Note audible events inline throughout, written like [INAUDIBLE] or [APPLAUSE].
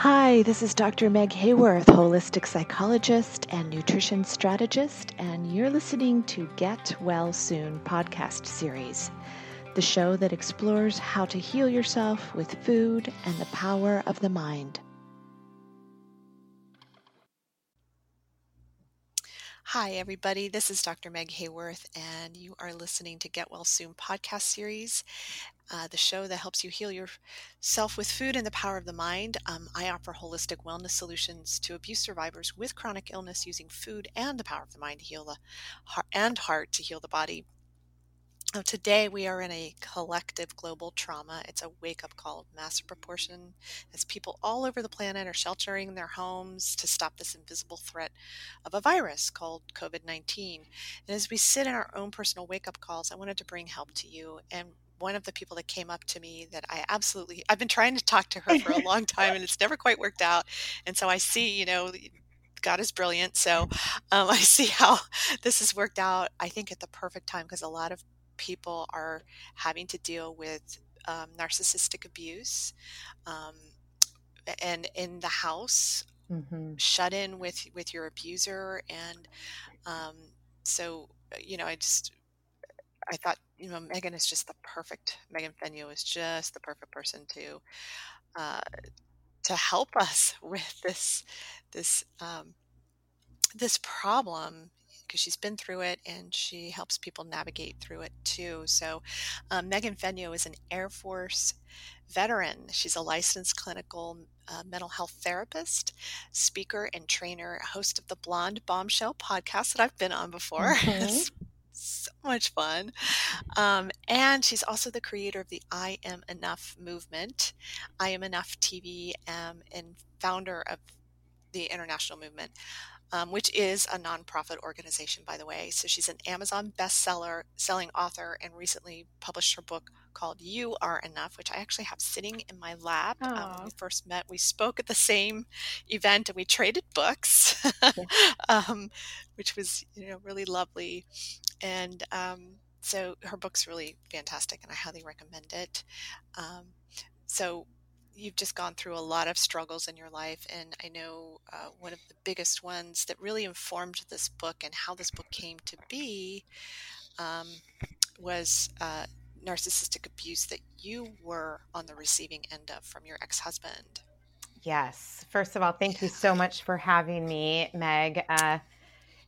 Hi, this is Dr. Meg Hayworth, holistic psychologist and nutrition strategist, and you're listening to Get Well Soon podcast series, the show that explores how to heal yourself with food and the power of the mind. Hi, everybody. This is Dr. Meg Hayworth, and you are listening to Get Well Soon podcast series, uh, the show that helps you heal yourself with food and the power of the mind. Um, I offer holistic wellness solutions to abuse survivors with chronic illness using food and the power of the mind to heal the heart and heart to heal the body. Oh, today we are in a collective global trauma. It's a wake up call of massive proportion as people all over the planet are sheltering in their homes to stop this invisible threat of a virus called COVID 19. And as we sit in our own personal wake up calls, I wanted to bring help to you. And one of the people that came up to me that I absolutely, I've been trying to talk to her for a [LAUGHS] long time and it's never quite worked out. And so I see, you know, God is brilliant. So um, [LAUGHS] I see how this has worked out, I think, at the perfect time because a lot of people are having to deal with um, narcissistic abuse um, and in the house mm-hmm. shut in with with your abuser and um, so uh, you know i just i thought you know megan is just the perfect megan fenyo is just the perfect person to uh, to help us [LAUGHS] with this this um, this problem because she's been through it and she helps people navigate through it too. So, um, Megan Fenyo is an Air Force veteran. She's a licensed clinical uh, mental health therapist, speaker, and trainer, host of the Blonde Bombshell podcast that I've been on before. [LAUGHS] Mm-hmm. so much fun. Um, and she's also the creator of the I Am Enough movement, I Am Enough TV, um, and founder of the international movement um, which is a nonprofit organization, by the way. So she's an Amazon bestseller, selling author, and recently published her book called "You Are Enough," which I actually have sitting in my lap. Um, when we first met, we spoke at the same event, and we traded books, [LAUGHS] um, which was you know really lovely. And um, so her book's really fantastic, and I highly recommend it. Um, so you've just gone through a lot of struggles in your life, and I know uh, one of the biggest ones that really informed this book and how this book came to be um, was uh, narcissistic abuse that you were on the receiving end of from your ex-husband. Yes. First of all, thank you so much for having me, Meg. Uh,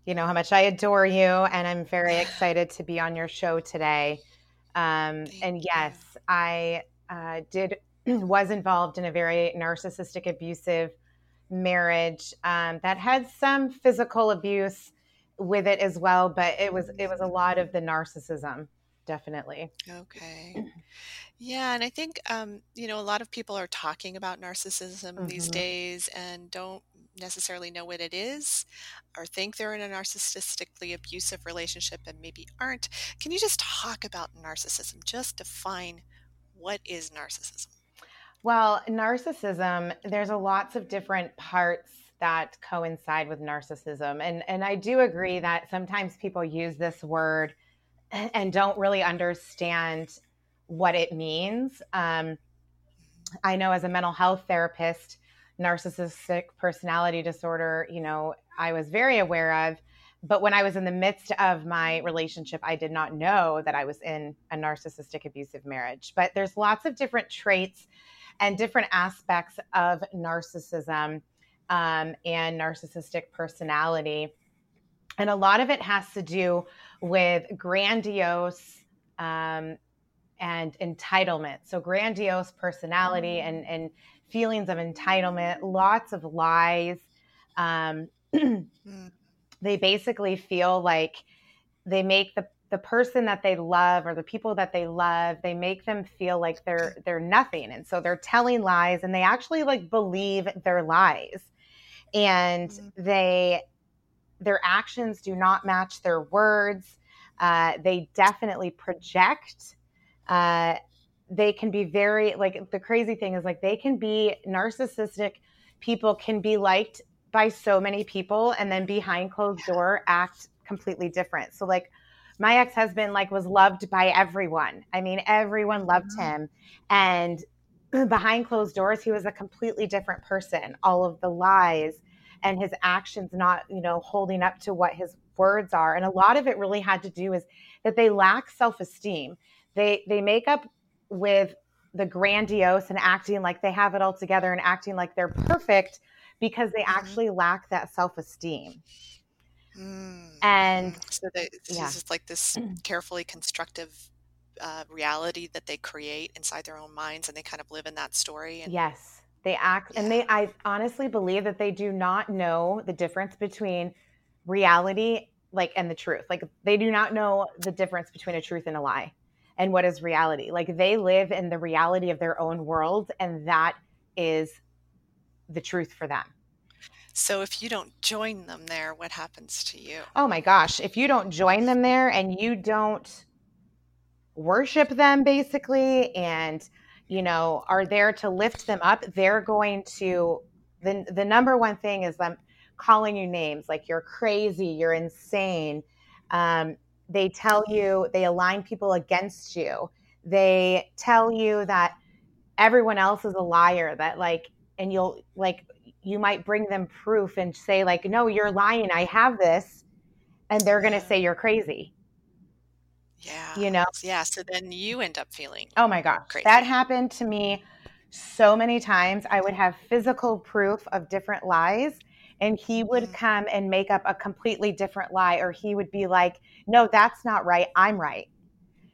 you know how much I adore you, and I'm very excited to be on your show today. Um, and yes, I uh, did [CLEARS THROAT] was involved in a very narcissistic, abusive marriage um, that had some physical abuse with it as well, but it was it was a lot of the narcissism, definitely. Okay. Yeah, and I think um, you know a lot of people are talking about narcissism mm-hmm. these days and don't necessarily know what it is or think they're in a narcissistically abusive relationship and maybe aren't. Can you just talk about narcissism? Just define what is narcissism? Well, narcissism, there's a lots of different parts that coincide with narcissism. And and I do agree that sometimes people use this word [CLEARS THROAT] and don't really understand what it means. Um, I know as a mental health therapist, narcissistic personality disorder, you know, I was very aware of. But when I was in the midst of my relationship, I did not know that I was in a narcissistic abusive marriage. But there's lots of different traits and different aspects of narcissism um, and narcissistic personality. And a lot of it has to do with grandiose um, and entitlement. So, grandiose personality and, and feelings of entitlement, lots of lies. Um, [CLEARS THROAT] mm. they basically feel like they make the the person that they love or the people that they love they make them feel like they're they're nothing. And so they're telling lies and they actually like believe their lies. And mm-hmm. they their actions do not match their words. Uh, they definitely project uh, they can be very like the crazy thing is like they can be narcissistic. People can be liked by so many people and then behind closed door act completely different. So like my ex-husband like was loved by everyone i mean everyone loved mm-hmm. him and [CLEARS THROAT] behind closed doors, he was a completely different person. All of the lies and his actions not, you know, holding up to what his words are. And a lot of it really had to do is that they lack self-esteem. They they make up with the grandiose and acting like they have it all together and acting like they're perfect because they mm-hmm. actually lack that self-esteem. Mm. And so they, it's yeah. just like this [CLEARS THROAT] carefully constructive uh, reality that they create inside their own minds and they kind of live in that story. And, yes, they act, yeah. and they, I honestly believe that they do not know the difference between reality like and the truth like they do not know the difference between a truth and a lie and what is reality like they live in the reality of their own world and that is the truth for them so if you don't join them there what happens to you oh my gosh if you don't join them there and you don't worship them basically and you know are there to lift them up they're going to the, the number one thing is them calling you names like you're crazy, you're insane. Um, they tell you, they align people against you. They tell you that everyone else is a liar, that like, and you'll like, you might bring them proof and say, like, no, you're lying. I have this. And they're going to say you're crazy. Yeah. You know? Yeah. So then you end up feeling. Oh my God. Crazy. That happened to me so many times. I would have physical proof of different lies and he would mm-hmm. come and make up a completely different lie or he would be like no that's not right i'm right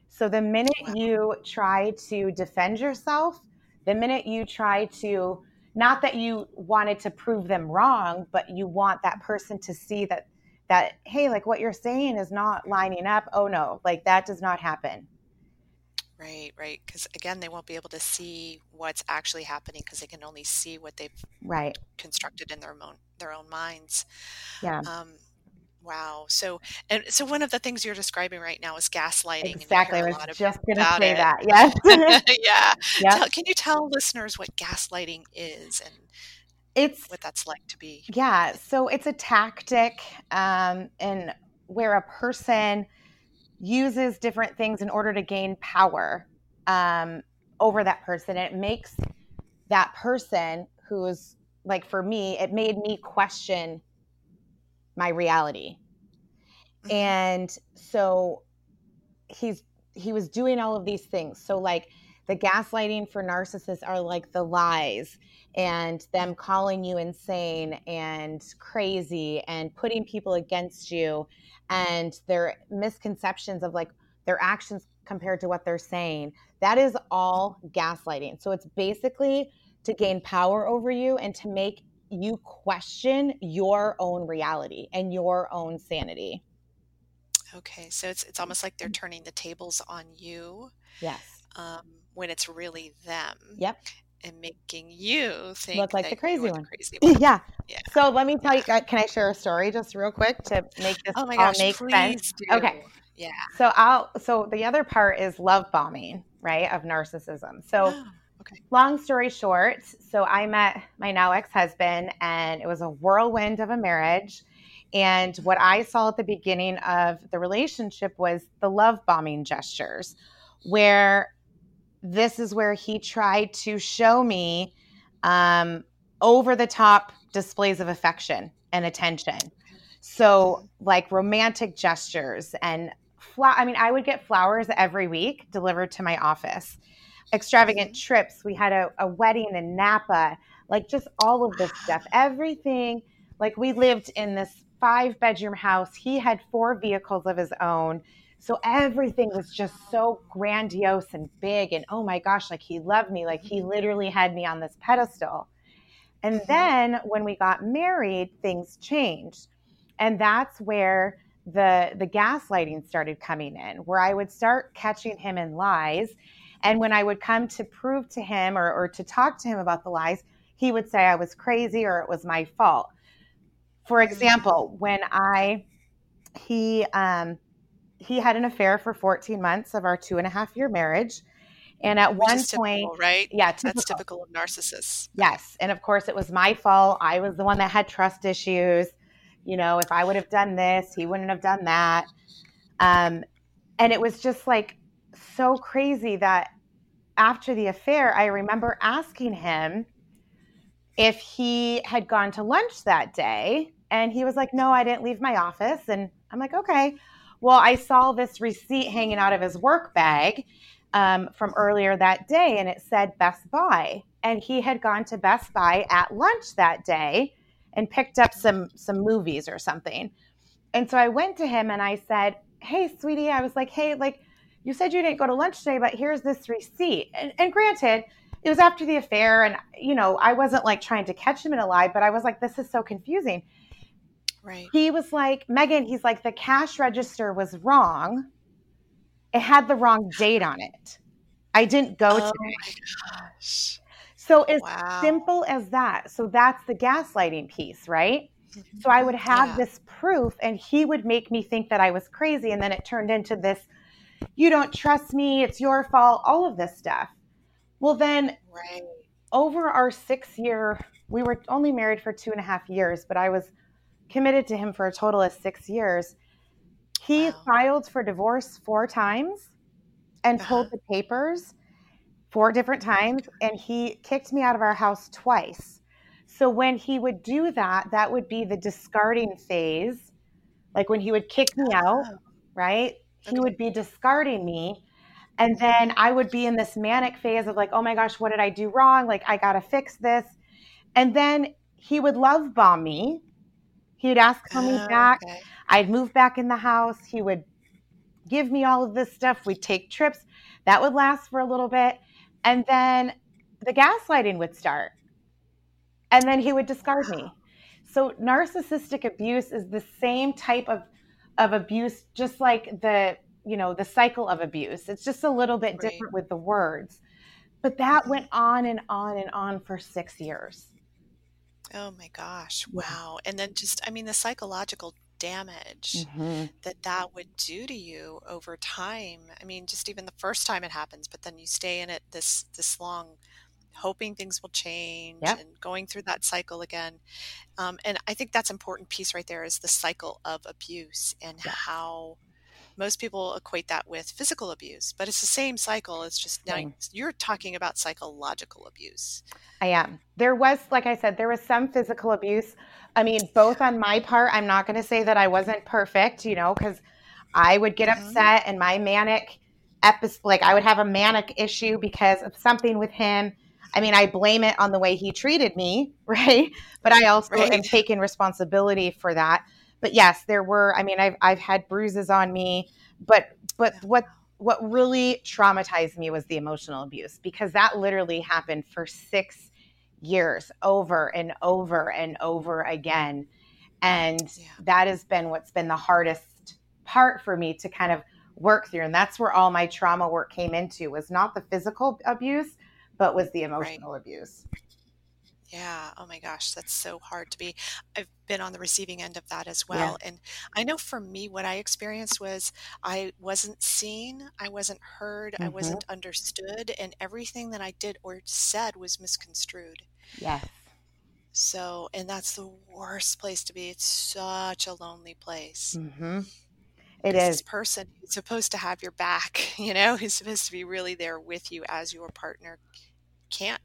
so the minute you try to defend yourself the minute you try to not that you wanted to prove them wrong but you want that person to see that that hey like what you're saying is not lining up oh no like that does not happen Right, right. Because again, they won't be able to see what's actually happening because they can only see what they've right constructed in their own their own minds. Yeah. Um, wow. So, and so one of the things you're describing right now is gaslighting. Exactly. I was just going to say it. that. Yes. [LAUGHS] yeah. Tell, can you tell listeners what gaslighting is and it's what that's like to be? Yeah. So it's a tactic, um, and where a person uses different things in order to gain power um, over that person. And it makes that person who's like, for me, it made me question my reality. Mm-hmm. And so he's he was doing all of these things. So like the gaslighting for narcissists are like the lies and them calling you insane and crazy and putting people against you and their misconceptions of like their actions compared to what they're saying. That is all gaslighting. So it's basically to gain power over you and to make you question your own reality and your own sanity. Okay, so it's it's almost like they're turning the tables on you. Yes. Um, when it's really them. Yep and making you think look like the crazy one. The crazy [LAUGHS] one. yeah. yeah. So let me tell you. Can I share a story just real quick to make this oh my gosh, all make sense? Do. Okay. Yeah. So I'll. So the other part is love bombing, right? Of narcissism. So. Okay. Long story short, so I met my now ex husband, and it was a whirlwind of a marriage. And what I saw at the beginning of the relationship was the love bombing gestures, where this is where he tried to show me um, over the top displays of affection and attention. So, like romantic gestures and fla- I mean, I would get flowers every week delivered to my office. Extravagant trips. We had a, a wedding in Napa, like just all of this stuff. [SIGHS] Everything. Like we lived in this five bedroom house. He had four vehicles of his own. So everything was just so grandiose and big. And oh my gosh, like he loved me. Like he literally had me on this pedestal. And mm-hmm. then when we got married, things changed. And that's where the the gaslighting started coming in, where I would start catching him in lies. And when I would come to prove to him or, or to talk to him about the lies, he would say I was crazy or it was my fault. For example, when I he um he had an affair for 14 months of our two and a half year marriage. And at Which one typical, point, right? Yeah, typical. that's typical of narcissists. Yes. And of course, it was my fault. I was the one that had trust issues. You know, if I would have done this, he wouldn't have done that. Um, and it was just like so crazy that after the affair, I remember asking him if he had gone to lunch that day. And he was like, No, I didn't leave my office. And I'm like, Okay. Well, I saw this receipt hanging out of his work bag um, from earlier that day, and it said Best Buy. And he had gone to Best Buy at lunch that day and picked up some some movies or something. And so I went to him and I said, "Hey, sweetie," I was like, "Hey, like you said you didn't go to lunch today, but here's this receipt." And, and granted, it was after the affair, and you know I wasn't like trying to catch him in a lie, but I was like, "This is so confusing." Right. He was like, Megan, he's like, the cash register was wrong. It had the wrong date on it. I didn't go oh gosh. So as Wow. simple as that. So that's the gaslighting piece, right? Mhm. So I would have Yeah. this proof and he would make me think that I was crazy and then it turned into this you don't trust me, it's your fault, all of this stuff. Well then Right. over our 6 year we were only married for two and a half years, but I was committed to him for a total of 6 years. He Wow. filed for divorce 4 times and pulled Uh-huh. the papers four different times and he kicked me out of our house twice. So when he would do that, that would be the discarding phase. Like when he would kick me out, Oh, right? He Okay. would be discarding me. And then I would be in this manic phase of like, oh my gosh, what did I do wrong? Like, I got to fix this. And then he would love bomb me. He would ask for me Oh, back. okay. I'd move back in the house. He would give me all of this stuff. We'd take trips. That would last for a little bit. And then the gaslighting would start. And then he would discard me. [GASPS] So narcissistic abuse is the same type of of abuse just like the, you know, the cycle of abuse. It's just a little bit Right. different with the words. But that Mhm. went on and on and on for 6 years. Oh my gosh. Wow. And then just, I mean, the psychological damage Mhm. that that would do to you over time. I mean, just even the first time it happens, but then you stay in it this this long, hoping things will change Yep. and going through that cycle again. Um, and I think that's important piece right there is the cycle of abuse and Yes. how most people equate that with physical abuse, but it's the same cycle. It's just now you're talking about psychological abuse. I am. There was, like I said, there was some physical abuse. I mean, both on my part. I'm not going to say that I wasn't perfect, you know, because I would get Mhm. upset and my manic episode, like I would have a manic issue because of something with him. I mean, I blame it on the way he treated me, [LAUGHS] right? But I also am Right. taking responsibility for that. But yes, there were. I mean, I've I've had bruises on me, but but what what really traumatized me was the emotional abuse because that literally happened for six years over and over and over again. And Yeah. that has been what's been the hardest part for me to kind of work through. And that's where all my trauma work came into was not the physical abuse, but was the emotional abuse. Yeah. Oh my gosh, that's so hard to be. I've been on the receiving end of that as well. Yeah. And I know for me, what I experienced was I wasn't seen, I wasn't heard, I Mhm. wasn't understood, and everything that I did or said was misconstrued. Yes. So, and that's the worst place to be. It's such a lonely place. hmm It is. this person who's supposed to have your back, [LAUGHS] you know, who's supposed to be really there with you as your partner, can't,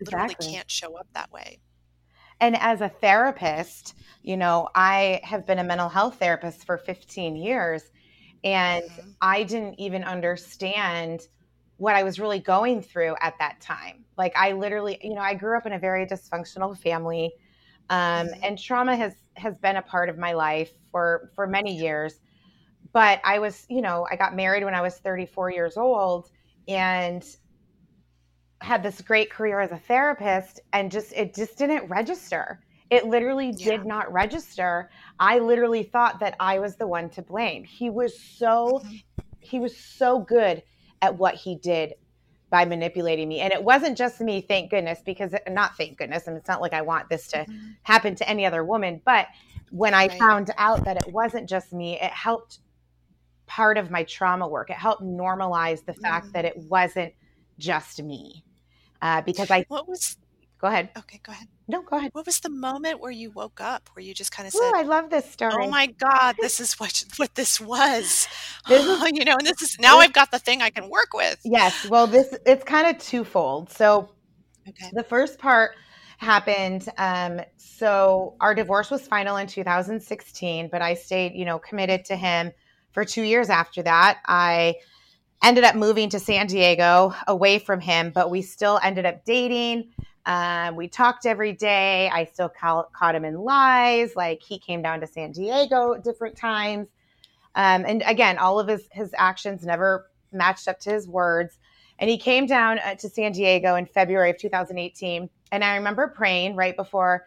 literally can't show up that way. And as a therapist, you know, I have been a mental health therapist for 15 years and Mhm. I didn't even understand what I was really going through at that time. Like I literally, you know, I grew up in a very dysfunctional family. Um, Mhm. and trauma has has been a part of my life for for many years. But I was, you know, I got married when I was 34 years old and had this great career as a therapist and just it just didn't register. It literally Yeah. did not register. I literally thought that I was the one to blame. He was so Mhm. he was so good at what he did by manipulating me. And it wasn't just me, thank goodness, because not thank goodness. And it's not like I want this to Mhm. happen to any other woman. But when I Right. found out that it wasn't just me, it helped part of my trauma work. It helped normalize the fact Mhm. that it wasn't just me. Uh, because I, What was Go ahead. Okay, go ahead. No, go ahead. What was the moment where you woke up, where you just kind of Ooh, said, I love this story. "Oh my God, this is what [LAUGHS] what this was," [LAUGHS] This is- [LAUGHS] you know, and this is now this- I've got the thing I can work with. Yes. Well, this it's kind of twofold. So Okay. the first part happened. Um, so our divorce was final in 2016, but I stayed, you know, committed to him for two years after that. I ended up moving to San Diego away from him, but we still ended up dating. Um, we talked every day. I still ca- caught him in lies. Like he came down to San Diego different times. Um, and again, all of his, his actions never matched up to his words. And he came down uh, to San Diego in February of 2018. And I remember praying right before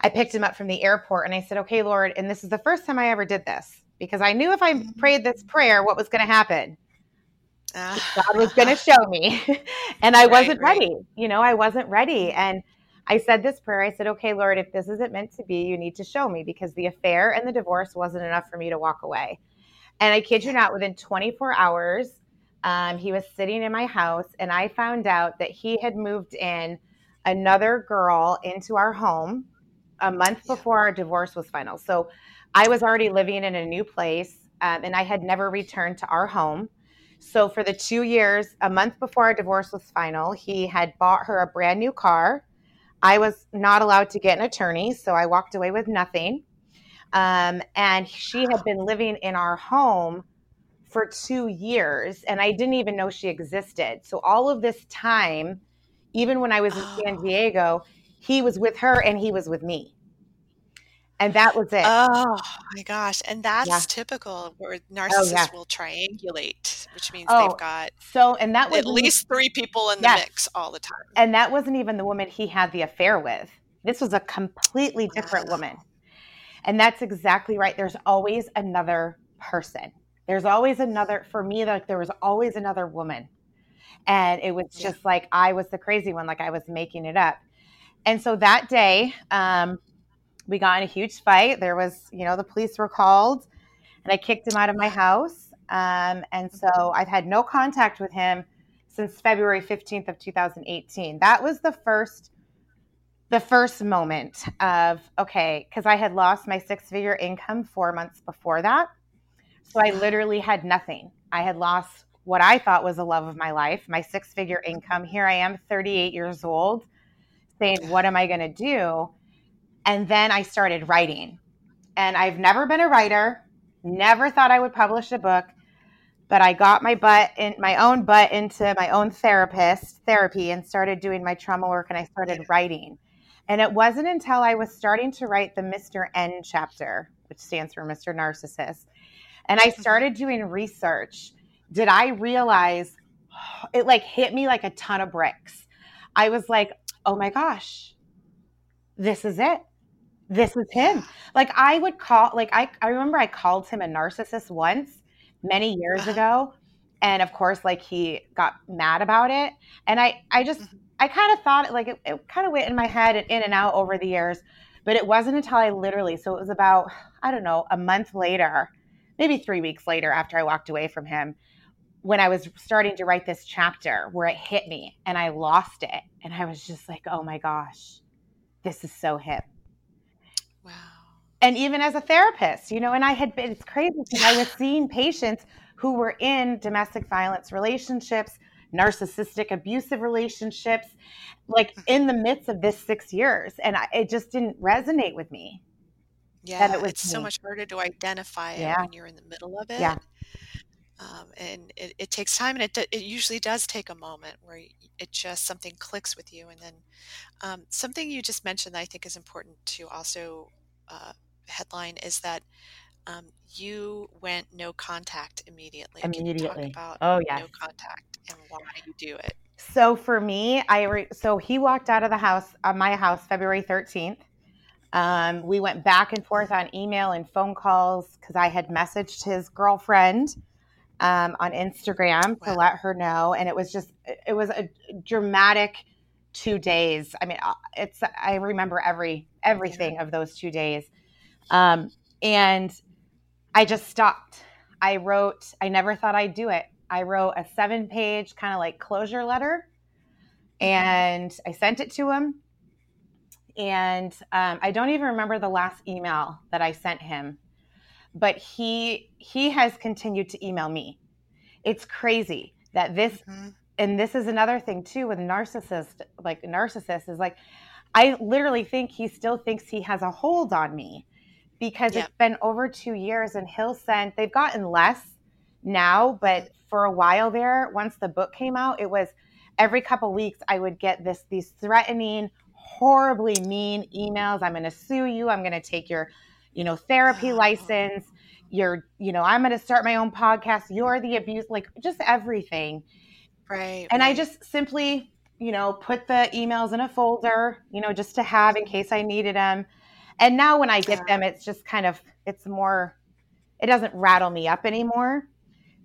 I picked him up from the airport. And I said, Okay, Lord, and this is the first time I ever did this because I knew if I prayed this prayer, what was going to happen. Ah. God was going to show me. [LAUGHS] and I Right, wasn't right. ready. You know, I wasn't ready. And I said this prayer. I said, okay, Lord, if this isn't meant to be, you need to show me because the affair and the divorce wasn't enough for me to walk away. And I kid you not, within 24 hours, um, he was sitting in my house and I found out that he had moved in another girl into our home a month before our divorce was final. So I was already living in a new place um, and I had never returned to our home. So for the two years, a month before our divorce was final, he had bought her a brand new car. I was not allowed to get an attorney, so I walked away with nothing. Um, and she had been living in our home for two years, and I didn't even know she existed. So all of this time, even when I was in San. [GASPS] Diego, he was with her and he was with me. And that was it. Oh my gosh. And that's Yeah. typical where narcissists yeah. will triangulate, which means Oh, they've got so, and that was at least three people in the Yes. mix all the time. and that wasn't even the woman he had the affair with. This was a completely different Wow. woman. And that's exactly right. There's always another person. There's always another, for me, like there was always another woman. And it was Yeah. just like I was the crazy one, like I was making it up. And so that day, um, we got in a huge fight. There was, you know, the police were called and I kicked him out of my house. Um, and so I've had no contact with him since February 15th of 2018. That was the first the first moment of okay, because I had lost my six figure income four months before that. So I literally had nothing. I had lost what I thought was the love of my life, my six figure income. Here I am, 38 years old, saying, What am I going to do? And then I started writing. And I've never been a writer, never thought I would publish a book, but I got my butt in my own butt into my own therapist therapy and started doing my trauma work and I started writing. And it wasn't until I was starting to write the Mr. N chapter, which stands for Mr. Narcissist, and I mm-hmm. started doing research, did I realize it like hit me like a ton of bricks. I was like, oh my gosh, this is it. This is him. Like I would call, like I, I remember I called him a narcissist once many years ago. And of course, like he got mad about it. And I, I just, Mhm. I kind of thought like it, it kind of went in my head and in and out over the years. But it wasn't until I literally, so it was about, I don't know, a month later, maybe three weeks later after I walked away from him, when I was starting to write this chapter where it hit me and I lost it. And I was just like, oh my gosh, this is so him. Wow. And even as a therapist, you know, and I had been, it's crazy because I was seeing patients who were in domestic violence relationships, narcissistic abusive relationships, like in the midst of this six years. And I, it just didn't resonate with me. Yeah, it was it's so much harder to identify it Yeah. when you're in the middle of it. Yeah. Um, and it, it takes time, and it do- it usually does take a moment where it just something clicks with you, and then um, something you just mentioned that I think is important to also uh, headline is that um, you went no contact immediately. Immediately. talk about Oh, yeah no contact and why you do it? So for me, I re- so he walked out of the house, uh, my house, February thirteenth. Um, we went back and forth on email and phone calls because I had messaged his girlfriend um, on Instagram to Wow. let her know, and it was just it was a dramatic two days. I mean, uh, it's I remember every everything of those two days, um, and I just stopped. I wrote. I never thought I'd do it. I wrote a seven page kind of like closure letter and I sent it to him. And um, I don't even remember the last email that I sent him, but he he has continued to email me. It's crazy that this, mm-hmm. and this is another thing too with narcissist, like narcissist is like, I literally think he still thinks he has a hold on me because it's been over two years and he'll send. They've gotten less now, but for a while there, once the book came out, it was every couple weeks I would get this these threatening, horribly mean emails. I'm going to sue you. I'm going to take your, you know, therapy license. You're, you know, I'm going to start my own podcast. You're the abuse, like just everything. Right. And right. I just simply, you know, put the emails in a folder, you know, just to have in case I needed them. And now when I get them, it's just kind of, it's more, it doesn't rattle me up anymore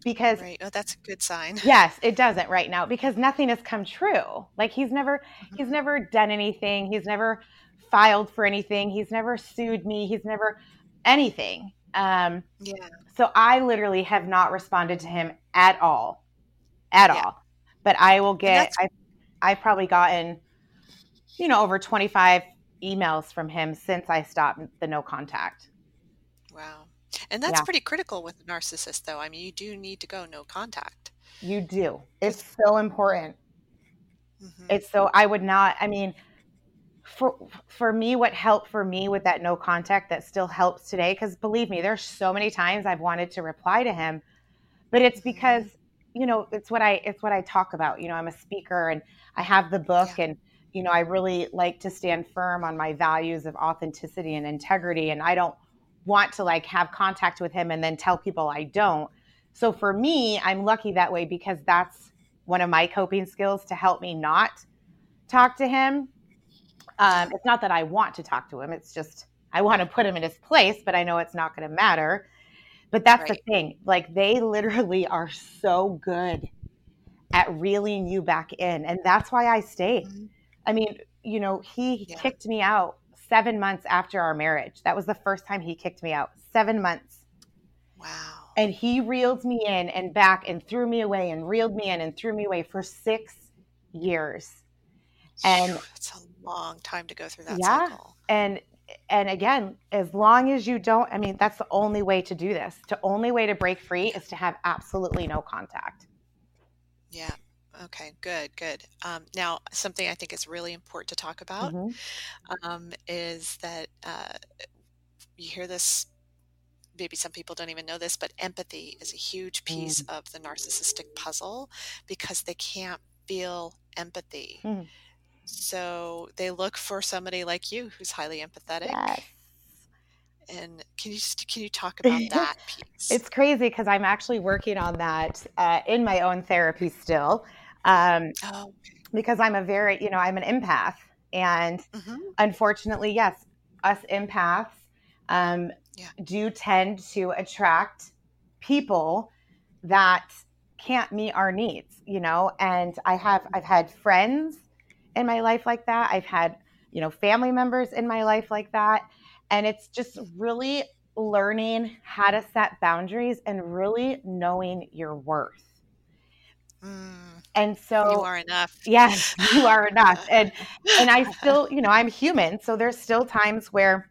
because right. oh that's a good sign [LAUGHS] yes it doesn't right now because nothing has come true like he's never mm-hmm. he's never done anything he's never filed for anything he's never sued me he's never anything um yeah so i literally have not responded to him at all at yeah. all but i will get i I've probably gotten you know over 25 emails from him since i stopped the no contact wow and that's yeah. pretty critical with a narcissist, though. I mean, you do need to go no contact. You do. It's so important. Mm-hmm. It's so, I would not, I mean, for for me what helped for me with that no contact that still helps today because believe me there's so many times i've wanted to reply to him but it's mm-hmm. because you know it's what i it's what i talk about you know i'm a speaker and i have the book yeah. and you know i really like to stand firm on my values of authenticity and integrity and i don't want to like have contact with him and then tell people I don't. So for me, I'm lucky that way because that's one of my coping skills to help me not talk to him. Um, it's not that I want to talk to him, it's just I want to put him in his place, but I know it's not going to matter. But that's right. the thing. Like they literally are so good at reeling you back in. And that's why I stayed. Mm-hmm. I mean, you know, he yeah. kicked me out seven months after our marriage. That was the first time he kicked me out. Seven months. Wow. And he reeled me in and back and threw me away and reeled me in and threw me away for six years. And it's a long time to go through that yeah, cycle. And and again, as long as you don't, I mean, that's the only way to do this. The only way to break free is to have absolutely no contact. Yeah. Okay, good, good. Um, now, something I think is really important to talk about mm-hmm. um, is that uh, you hear this. Maybe some people don't even know this, but empathy is a huge piece mm. of the narcissistic puzzle because they can't feel empathy. Mm. So they look for somebody like you who's highly empathetic. Yes. And can you just, can you talk about [LAUGHS] that piece? it's crazy because I'm actually working on that uh, in my own therapy still. Um, oh. Because I'm a very, you know, I'm an empath. And mm-hmm. unfortunately, yes, us empaths um, yeah. do tend to attract people that can't meet our needs, you know. And I have, I've had friends in my life like that. I've had, you know, family members in my life like that. And it's just really learning how to set boundaries and really knowing your worth. Mm. And so you are enough. [LAUGHS] Yes, you are enough. And and I [LAUGHS] still, you know, I'm human, so there's still times where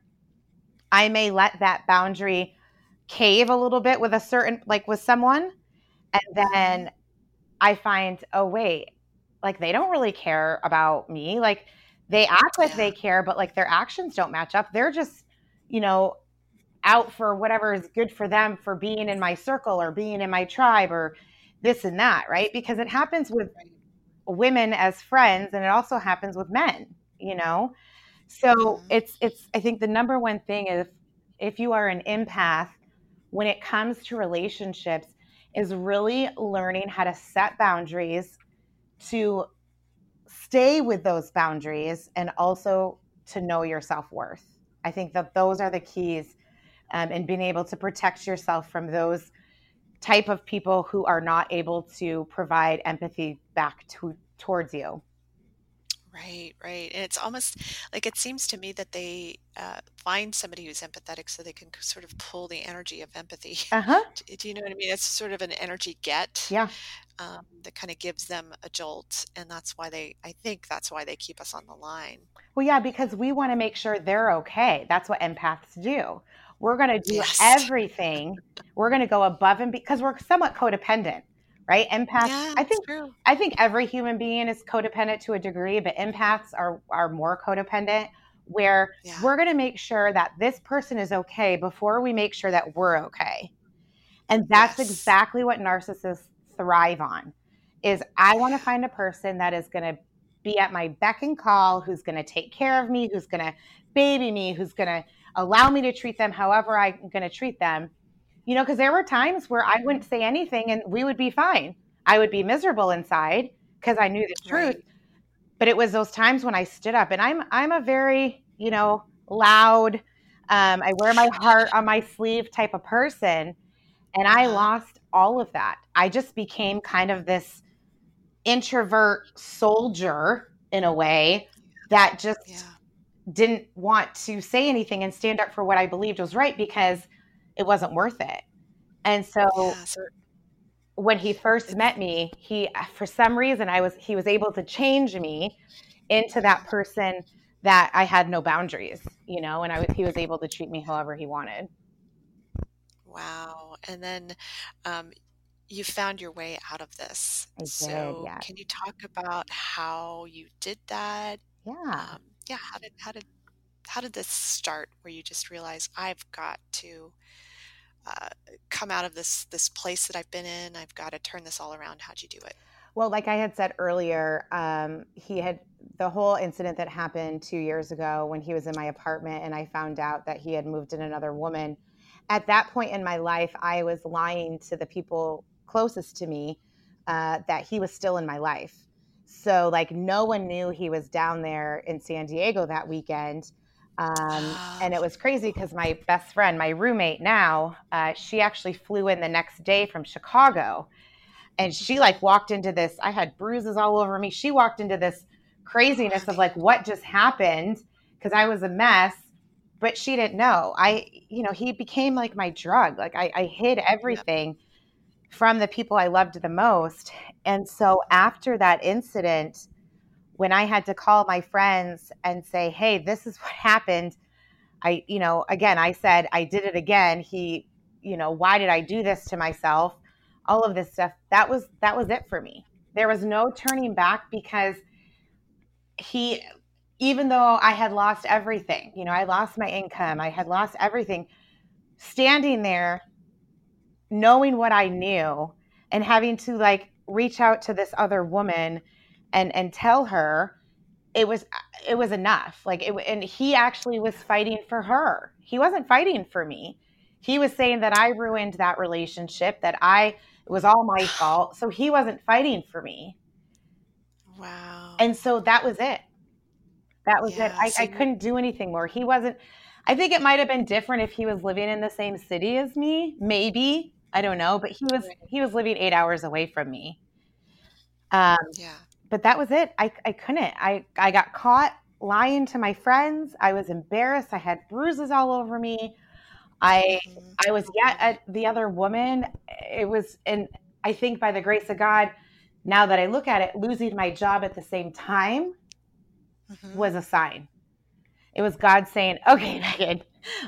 I may let that boundary cave a little bit with a certain like with someone and then I find, oh wait, like they don't really care about me. Like they act like they care, but like their actions don't match up. They're just, you know, out for whatever is good for them for being in my circle or being in my tribe or this and that, right? Because it happens with women as friends and it also happens with men, you know? So mm-hmm. it's it's I think the number one thing is if you are an empath when it comes to relationships is really learning how to set boundaries to stay with those boundaries and also to know your self-worth. I think that those are the keys um, in being able to protect yourself from those type of people who are not able to provide empathy back to towards you. Right, right. And it's almost like it seems to me that they uh, find somebody who's empathetic so they can sort of pull the energy of empathy. Uh-huh. [LAUGHS] Do do you know what I mean? It's sort of an energy get Yeah. um, that kind of gives them a jolt, and that's why they. I think that's why they keep us on the line. Well, yeah, because we want to make sure they're okay. That's what empaths do. We're going to do Yes. everything. We're going to go above and because we're somewhat codependent, right? Empaths. Yeah, I think true. I think every human being is codependent to a degree, but empaths are are more codependent where Yeah, we're going to make sure that this person is okay before we make sure that we're okay. And that's yes, exactly what narcissists thrive on. Is I want to [SIGHS] find a person that is going to be at my beck and call, who's going to take care of me, who's going to baby me, who's going to allow me to treat them however I'm going to treat them. You know, because there were times where I wouldn't say anything and we would be fine. I would be miserable inside because I knew the truth but it was those times when I stood up and I'm I'm a very, you know, loud um, I wear my heart on my sleeve type of person and I lost all of that. I just became kind of this introvert soldier in a way that just Yeah, didn't want to say anything and stand up for what I believed was right because it wasn't worth it. And so yeah. So when he first met me, he for some reason I was he was able to change me into that person that I had no boundaries, you know, and I was he was able to treat me however he wanted. wow. And then um, you found your way out of this. Did, So yeah. can you talk about how you did that? Yeah. Um, yeah, how did how did how did this start? Where you just realized I've got to uh, come out of this this place that I've been in. I've got to turn this all around. How'd you do it? Well, like I had said earlier, um, he had the whole incident that happened two years ago when he was in my apartment and I found out that he had moved in another woman. At that point in my life, I was lying to the people closest to me uh, that he was still in my life. So, like, no one knew he was down there in San Diego that weekend. Um, Ah, and it was crazy because my best friend, my roommate now, uh, she actually flew in the next day from Chicago. And she like walked into this i had bruises all over me. She walked into this craziness of like what just happened because i was a mess but she didn't know. I you know he became like my drug. Like i, I hid yeah. everything from the people i loved the most. And so after that incident when i had to call my friends and say hey this is [LAUGHS] what happened i you know again i said i did it again. He you know why did i do this to myself? All of this stuff. That was that was it for me. There was no turning back because he even though i had lost everything you know i lost my income i had lost everything standing there knowing what i knew and having to like reach out to this other woman and and tell her it was it was enough. Like it and he actually was fighting for her. He wasn't fighting for me. He was saying that i ruined that relationship that i it was all my [SIGHS] fault. So he wasn't fighting for me. Wow. and so that was it. That was it. I, So I couldn't do anything more. He wasn't i think it might have been different if he was living in the same city as me. Maybe. I don't know. But he was he was living eight hours away from me. Um, Yeah. But that was it. I, I couldn't. I, I got caught lying to my friends. I was embarrassed. I had bruises all over me. I. I was yet at the other woman. It was, and I think by the grace of God, now that I look at it, losing my job at the same time Mhm. was a sign. It was God saying, "Okay, [LAUGHS] Megan,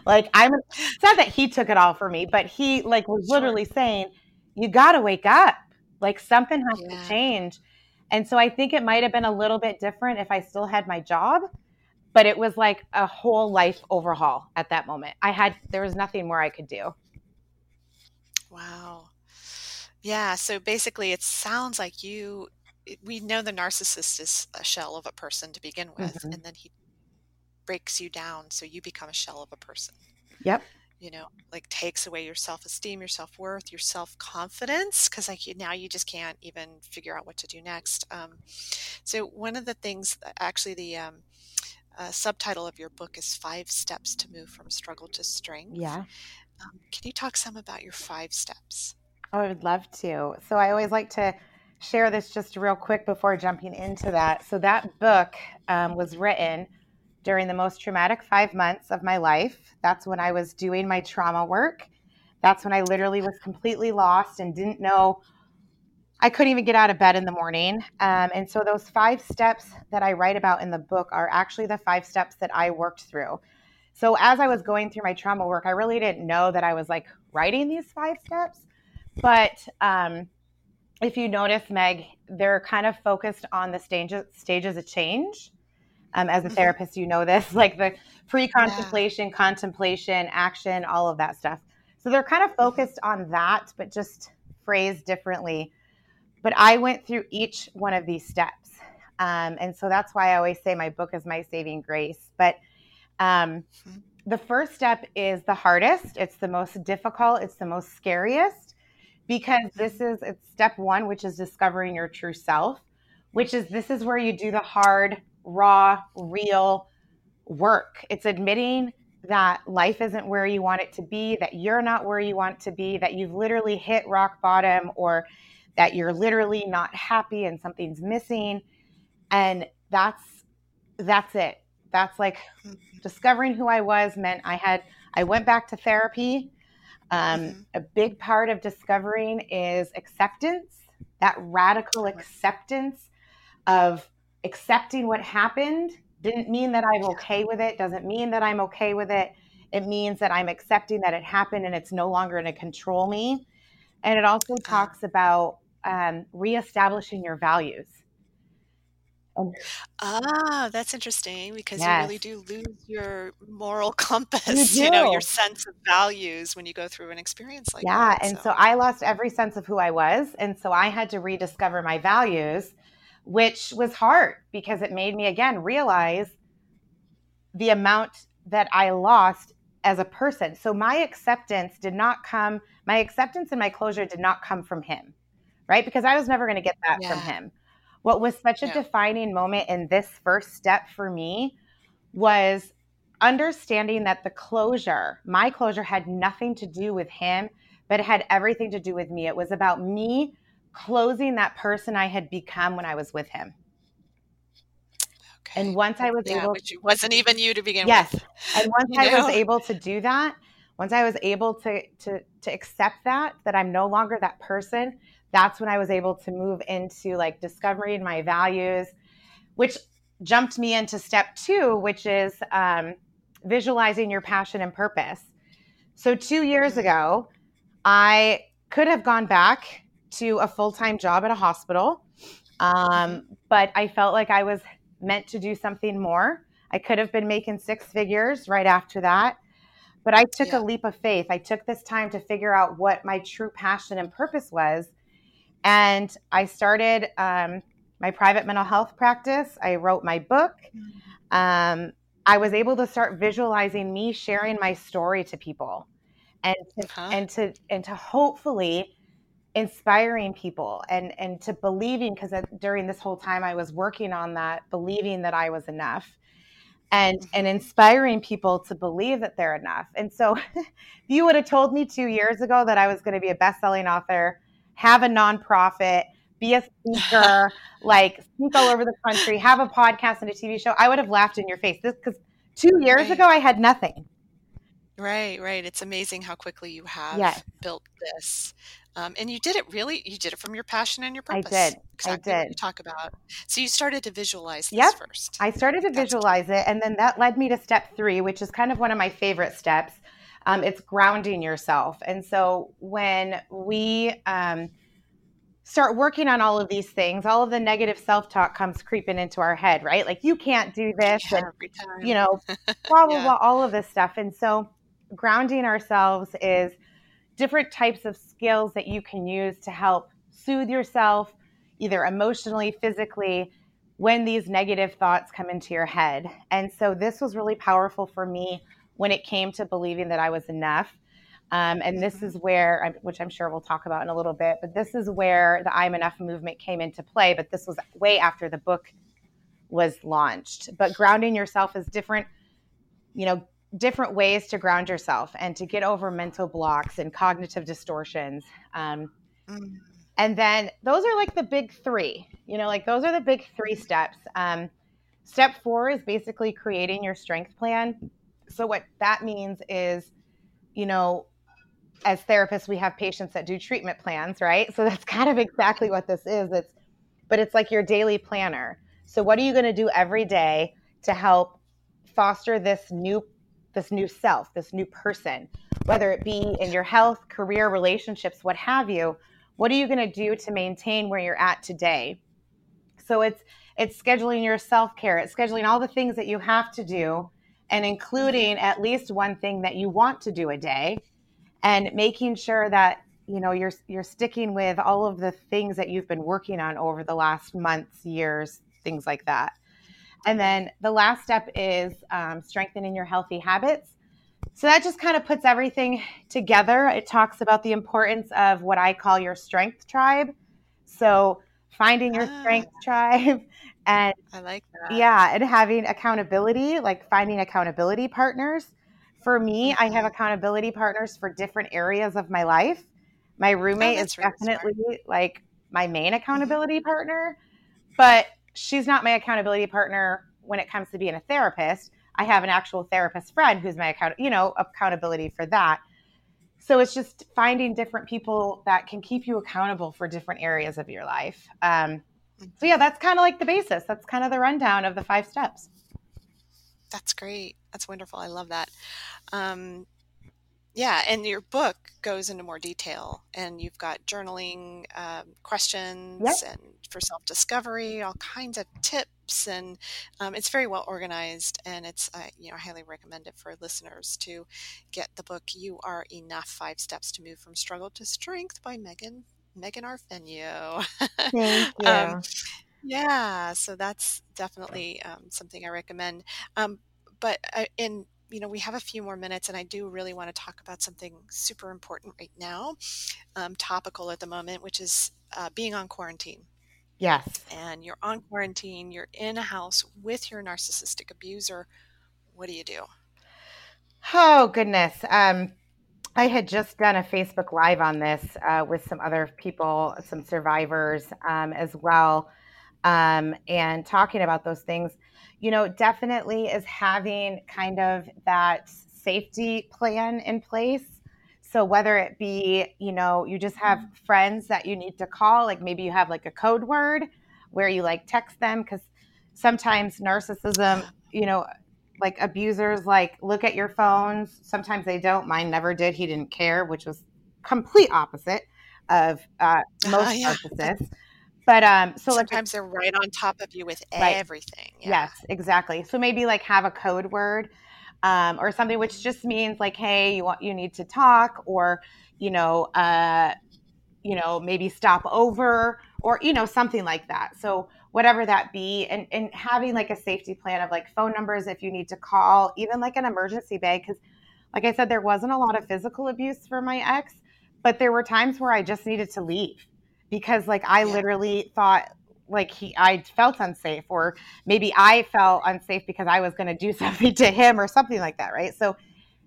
like I'm." It's not that He took it all for me, but He like was Sure. literally saying, "You got to wake up. Like something has Yeah. to change." And so I think it might have been a little bit different if I still had my job, but it was like a whole life overhaul at that moment. I had there was nothing more I could do. Wow. Yeah. So basically, it sounds like you, we know the narcissist is a shell of a person to begin with, Mhm. and then he breaks you down, so you become a shell of a person. Yep. You know, like takes away your self esteem, your self worth, your self confidence, because like you, now you just can't even figure out what to do next. Um, so one of the things, actually, the um, uh, subtitle of your book is Five Steps to Move from Struggle to Strength. Yeah. Um, can you talk some about your five steps? Oh, I would love to. So I always like to share this just real quick before jumping into that. So, that book um, was written during the most traumatic five months of my life. That's when I was doing my trauma work. That's when I literally was completely lost and didn't know. I couldn't even get out of bed in the morning. Um, and so, those five steps that I write about in the book are actually the five steps that I worked through. So, as I was going through my trauma work, I really didn't know that I was like writing these five steps. But um, if you notice, Meg, they're kind of focused on the stages stages of change. Um, as a mm-hmm. therapist, you know this, [LAUGHS] like the pre-contemplation, yeah. contemplation, action, all of that stuff. So they're kind of mm-hmm. focused on that, but just phrased differently. But I went through each one of these steps. Um, and so that's why I always say my book is my saving grace. But um, mm-hmm. the first step is the hardest, it's the most difficult, it's the most scariest because this is it's step one, which is discovering your true self, which is this is where you do the hard, raw, real work. It's admitting that life isn't where you want it to be, that you're not where you want to be, that you've literally hit rock bottom or that you're literally not happy and something's missing. And that's that's it. That's like discovering who I was meant I had I went back to therapy um, mm-hmm. A big part of discovering is acceptance, that radical acceptance of accepting what happened didn't mean that I'm okay with it, doesn't mean that I'm okay with it. It means that I'm accepting that it happened and it's no longer going to control me. And it also talks about um, reestablishing your values. Ah, that's interesting because you really do lose your moral [LAUGHS] compass, you know, your sense of values when you go through an experience like Yeah. that. Yeah. And so I lost every sense of who I was. And so I had to rediscover my values, which was hard because it made me again realize the amount that I lost as a person. So my acceptance did not come, my acceptance and my closure did not come from him, right? Because I was never going to get that from him. What was such a yeah. defining moment in this first step for me was understanding that the closure, my closure, had nothing to do with him, but it had everything to do with me. It was about me closing that person I had become when I was with him. Okay. And once I was yeah, able, which wasn't even you to begin yes. with. Yes, and once [LAUGHS] I know? was able to do that, once I was able to to to accept that that I'm no longer that person, that's when I was able to move into like discovering my values, which jumped me into step two, which is um, visualizing your passion and purpose. So, two years mm-hmm. ago, I could have gone back to a full time job at a hospital, um, but I felt like I was meant to do something more. I could have been making six figures right after that. But I took yeah. a leap of faith. I took this time to figure out what my true passion and purpose was. And I started um, my private mental health practice. I wrote my book. Um, I was able to start visualizing me sharing my story to people, and to, huh? and to and to hopefully inspiring people and and to believing because during this whole time I was working on that, believing that I was enough and mm-hmm. and inspiring people to believe that they're enough. And so if [LAUGHS] you would have told me 2 years ago that I was going to be a best-selling author, have a nonprofit, be a speaker, [LAUGHS] like speak all over the country, have a podcast and a TV show, I would have laughed in your face. This because two years right. ago I had nothing. Right, right. It's amazing how quickly you have yes. built this. Um, and you did it really, you did it from your passion and your purpose. I did. Exactly I did. you talk about. So you started to visualize this yep. first. I started to That's visualize it. And then that led me to step three, which is kind of one of my favorite steps um, it's grounding yourself. And so when we um, start working on all of these things, all of the negative self talk comes creeping into our head, right? Like, you can't do this. Yeah, and, you know, [LAUGHS] blah, blah, yeah. blah, all of this stuff. And so grounding ourselves is different types of skills that you can use to help soothe yourself, either emotionally, physically, when these negative thoughts come into your head. And so this was really powerful for me when it came to believing that I was enough. Um, and this is where, which I'm sure we'll talk about in a little bit, but this is where the I'm Enough movement came into play. But this was way after the book was launched. But grounding yourself is different, you know, different ways to ground yourself and to get over mental blocks and cognitive distortions. Um, mm. And then those are like the big three, you know, like those are the big three steps. Um, step four is basically creating your strength plan. So, what that means is, you know, as therapists, we have patients that do treatment plans, right? So, that's kind of exactly what this is. It's, but it's like your daily planner. So, what are you going to do every day to help foster this new this new self, this new person, whether it be in your health, career, relationships, what have you? What are you going to do to maintain where you're at today? So it's it's scheduling your self-care, it's scheduling all the things that you have to do and including at least one thing that you want to do a day and making sure that you know you're you're sticking with all of the things that you've been working on over the last months, years, things like that. And then the last step is um, strengthening your healthy habits. So that just kind of puts everything together. It talks about the importance of what I call your strength tribe. So finding your ah. strength tribe [LAUGHS] and I like that. Yeah, and having accountability, like finding accountability partners. For me, mm-hmm. I have mm-hmm. accountability partners for different areas of my life. My oh, roommate oh, is really definitely smart. like my main mm-hmm. accountability mm-hmm. partner, but she's not my accountability partner when it comes to being a therapist. I have an actual therapist friend who's my account, you know, accountability for that. So it's just finding different people that can keep you accountable for different areas of your life. Um, so yeah, that's kind of like the basis. That's kind of the rundown of the five steps. That's great. That's wonderful. I love that. Um, yeah, and your book goes into more detail, and you've got journaling um, questions yep. and for self discovery, all kinds of tips, and um, it's very well organized. And it's uh, you know I highly recommend it for listeners to get the book. You are enough: Five Steps to Move from Struggle to Strength by Megan Megan Arfenio. Thank [LAUGHS] you. um, yeah, so that's definitely um, something I recommend. Um, but uh, in you know, we have a few more minutes, and I do really want to talk about something super important right now, um, topical at the moment, which is uh, being on quarantine. Yes. And you're on quarantine, you're in a house with your narcissistic abuser. What do you do? Oh, goodness. Um, I had just done a Facebook Live on this uh, with some other people, some survivors um, as well, um, and talking about those things you know, definitely is having kind of that safety plan in place. So whether it be, you know, you just have friends that you need to call, like maybe you have like a code word where you like text them because sometimes narcissism, you know, like abusers like look at your phones. Sometimes they don't. Mine never did. He didn't care, which was complete opposite of uh, [LAUGHS] most uh, yeah. narcissists. But um, so sometimes they're right on top of you with right. everything. Yeah. Yes, exactly. So maybe like have a code word um, or something which just means like, hey, you want you need to talk, or you know, uh, you know, maybe stop over, or you know, something like that. So whatever that be, and and having like a safety plan of like phone numbers if you need to call, even like an emergency bag, because like I said, there wasn't a lot of physical abuse for my ex, but there were times where I just needed to leave because like I yeah. literally thought like he I felt unsafe or maybe I felt unsafe because I was going to do [LAUGHS] something to him or something like that, right? So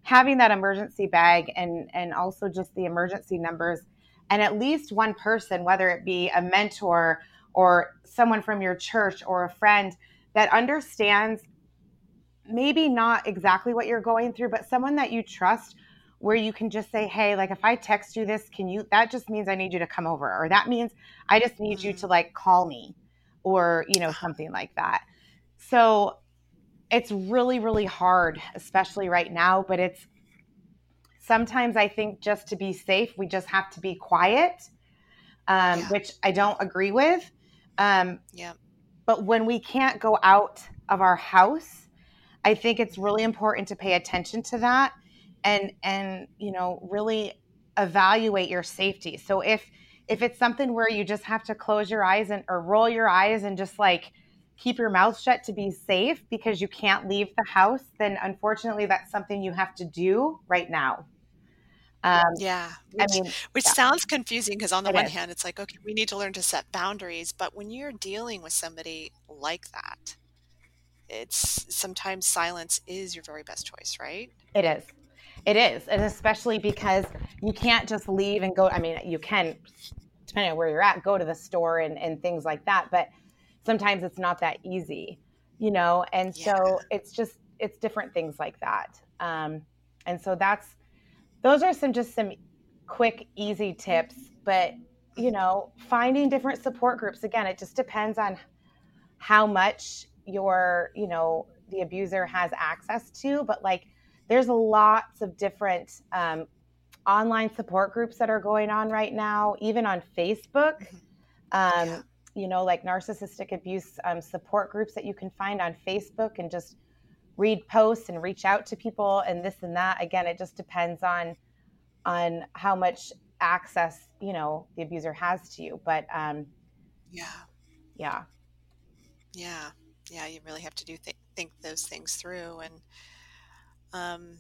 having that emergency bag and and also just the emergency numbers and at least one person whether it be a mentor or someone from your church or a friend that understands maybe not exactly what you're going through but someone that you trust where you can just say, hey, like if I text you this, can you, that just means I need you to come over. Or that means I just need you to mm-hmm. like call me or, you know, [SIGHS] something like that. So it's really, really hard, especially right now. But it's sometimes I think just to be safe, we just have to be quiet, um, yeah. which I don't agree with. Um, yeah. But when we can't go out of our house, I think it's really important to pay attention to that and and you know really evaluate your safety so if if it's something where you just have to close your eyes and or roll your eyes and just like keep your mouth shut to be safe because you can't leave the house then unfortunately that's something you have to do right now um, yeah, which, I mean, which yeah. sounds confusing because on the it one is. hand, it's like, okay, we need to learn to set boundaries. But when you're dealing with somebody like that, it's sometimes silence is your very best choice, right? It is. It is, and especially because you can't just leave and go. I mean, you can depending on where you're at, go to the store and, and things like that. But sometimes it's not that easy, you know? And yeah. so it's just, it's different things like that. Um, and so that's, those are some just some quick, easy tips. But, you know, finding different support groups, again, it just depends on how much your, you know, the abuser has access to. But like, there's lots of different um, online support groups that are going on right now, even on Facebook. Mm-hmm. Um, yeah. You know, like narcissistic abuse um, support groups that you can find on Facebook and just read posts and reach out to people and this and that. Again, it just depends on on how much access you know the abuser has to you. But um, yeah, yeah, yeah, yeah. You really have to do th- think those things through. And um,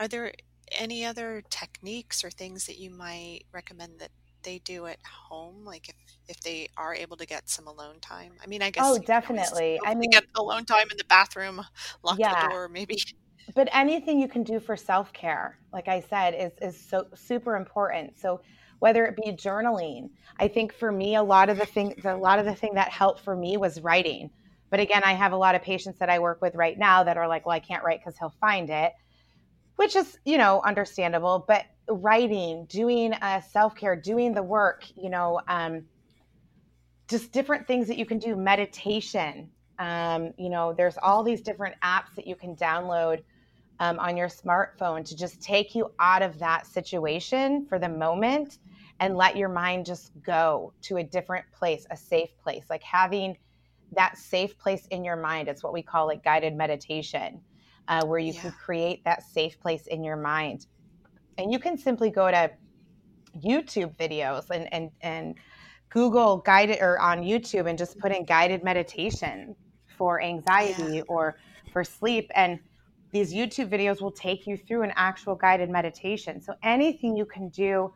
are there any other techniques or things that you might recommend that they do at home? Like if if they are able to get some alone time? I mean i guess oh definitely. I mean get alone time in the bathroom lock yeah. the door maybe. But anything you can do for self-care like i said is is so super important. So whether it be journaling i think for me a lot of the thing a lot of the thing that helped for me was writing but again i have a lot of patients that i work with right now that are like well i can't write because he'll find it which is, you know, understandable. But writing, doing uh, self care, doing the work, you know, um, just different things that you can do, meditation. Um, you know, there's all these different apps that you can download um, on your smartphone to just take you out of that situation for the moment and let your mind just go to a different place, a safe place, like having that safe place in your mind. It's what we call like guided meditation uh, where you yeah. can create that safe place in your mind. And you can simply go to YouTube videos and, and, and Google guided or on YouTube and just put in guided meditation for anxiety yeah. or for sleep. And these YouTube videos will take you through an actual guided meditation. So anything you can do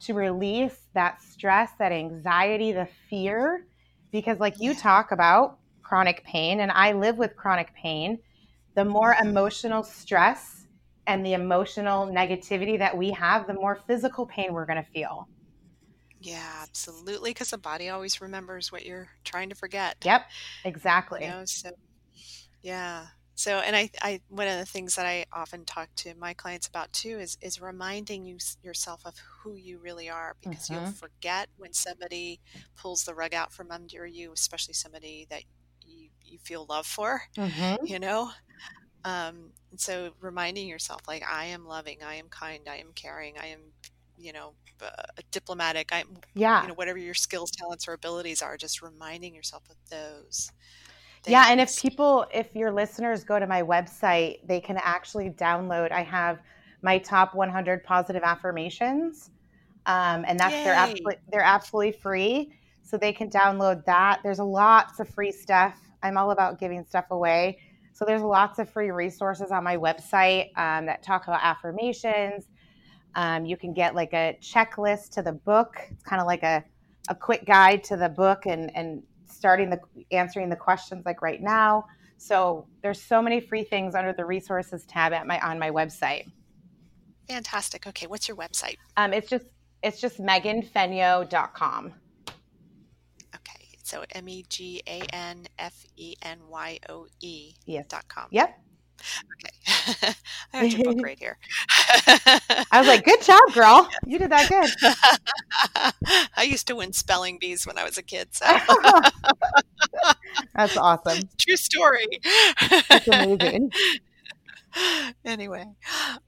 to release that stress, that anxiety, the fear, because like you talk about chronic pain, and I live with chronic pain the more emotional stress and the emotional negativity that we have, the more physical pain we're going to feel. Yeah, absolutely. Because the body always remembers what you're trying to forget. Yep, exactly. You know, so yeah. So, and I, I, one of the things that I often talk to my clients about too is is reminding you yourself of who you really are, because mm-hmm. you'll forget when somebody pulls the rug out from under you, especially somebody that you you feel love for. Mm-hmm. You know, um, and so reminding yourself, like, I am loving, I am kind, I am caring, I am, you know, uh, diplomatic. I'm, yeah, you know, whatever your skills, talents, or abilities are, just reminding yourself of those. Yeah, and if people, if your listeners go to my website, they can actually download. I have my top 100 positive affirmations, um, and that's Yay. they're absolutely they're absolutely free, so they can download that. There's lots of free stuff. I'm all about giving stuff away. So there's lots of free resources on my website um, that talk about affirmations. Um, you can get like a checklist to the book. It's kind of like a, a quick guide to the book and, and starting the answering the questions like right now. So there's so many free things under the resources tab at my on my website. Fantastic. Okay, what's your website? Um, it's just it's just meganfenyoe.com. Okay, so M E G A N F E N Y O E dot com. Yep. Okay. [LAUGHS] I have your book [LAUGHS] right here. I was like, good job, girl. [LAUGHS] You did that good. I used to win spelling bees when I was a kid. So That's awesome. True story. That's amazing. Anyway,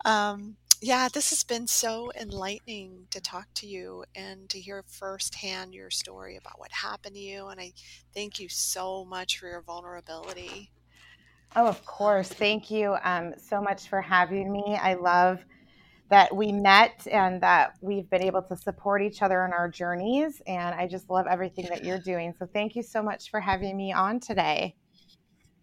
um, yeah, this has been so enlightening to talk to you and to hear firsthand your story about what happened to you. And I thank you so much for your vulnerability. Oh, of course. Thank you um, so much for having me. I love that we met and that we've been able to support each other in our journeys. And I just love everything that you're doing. So thank you so much for having me on today.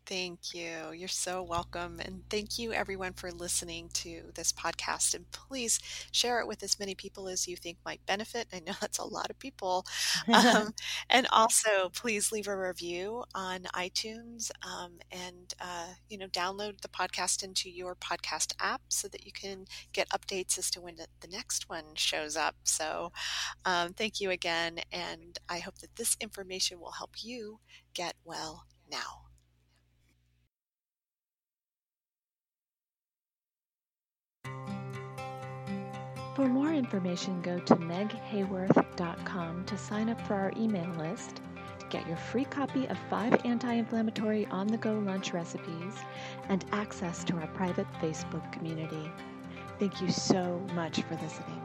Thank you. You're so welcome. And thank you, everyone, for listening to this podcast. And please share it with as many people as you think might benefit. I know [LAUGHS] that's a lot of people. Um, [LAUGHS] and also, please leave a review on iTunes um, and, uh, you know, download the podcast into your podcast app so that you can get updates as to when the next one shows up. So, um, thank you again. And I hope that this information will help you get well now. For more information, go to meghayworth.com to sign up for our email list, get your free copy of five anti inflammatory on the go lunch recipes, and access to our private Facebook community. Thank you so much for listening.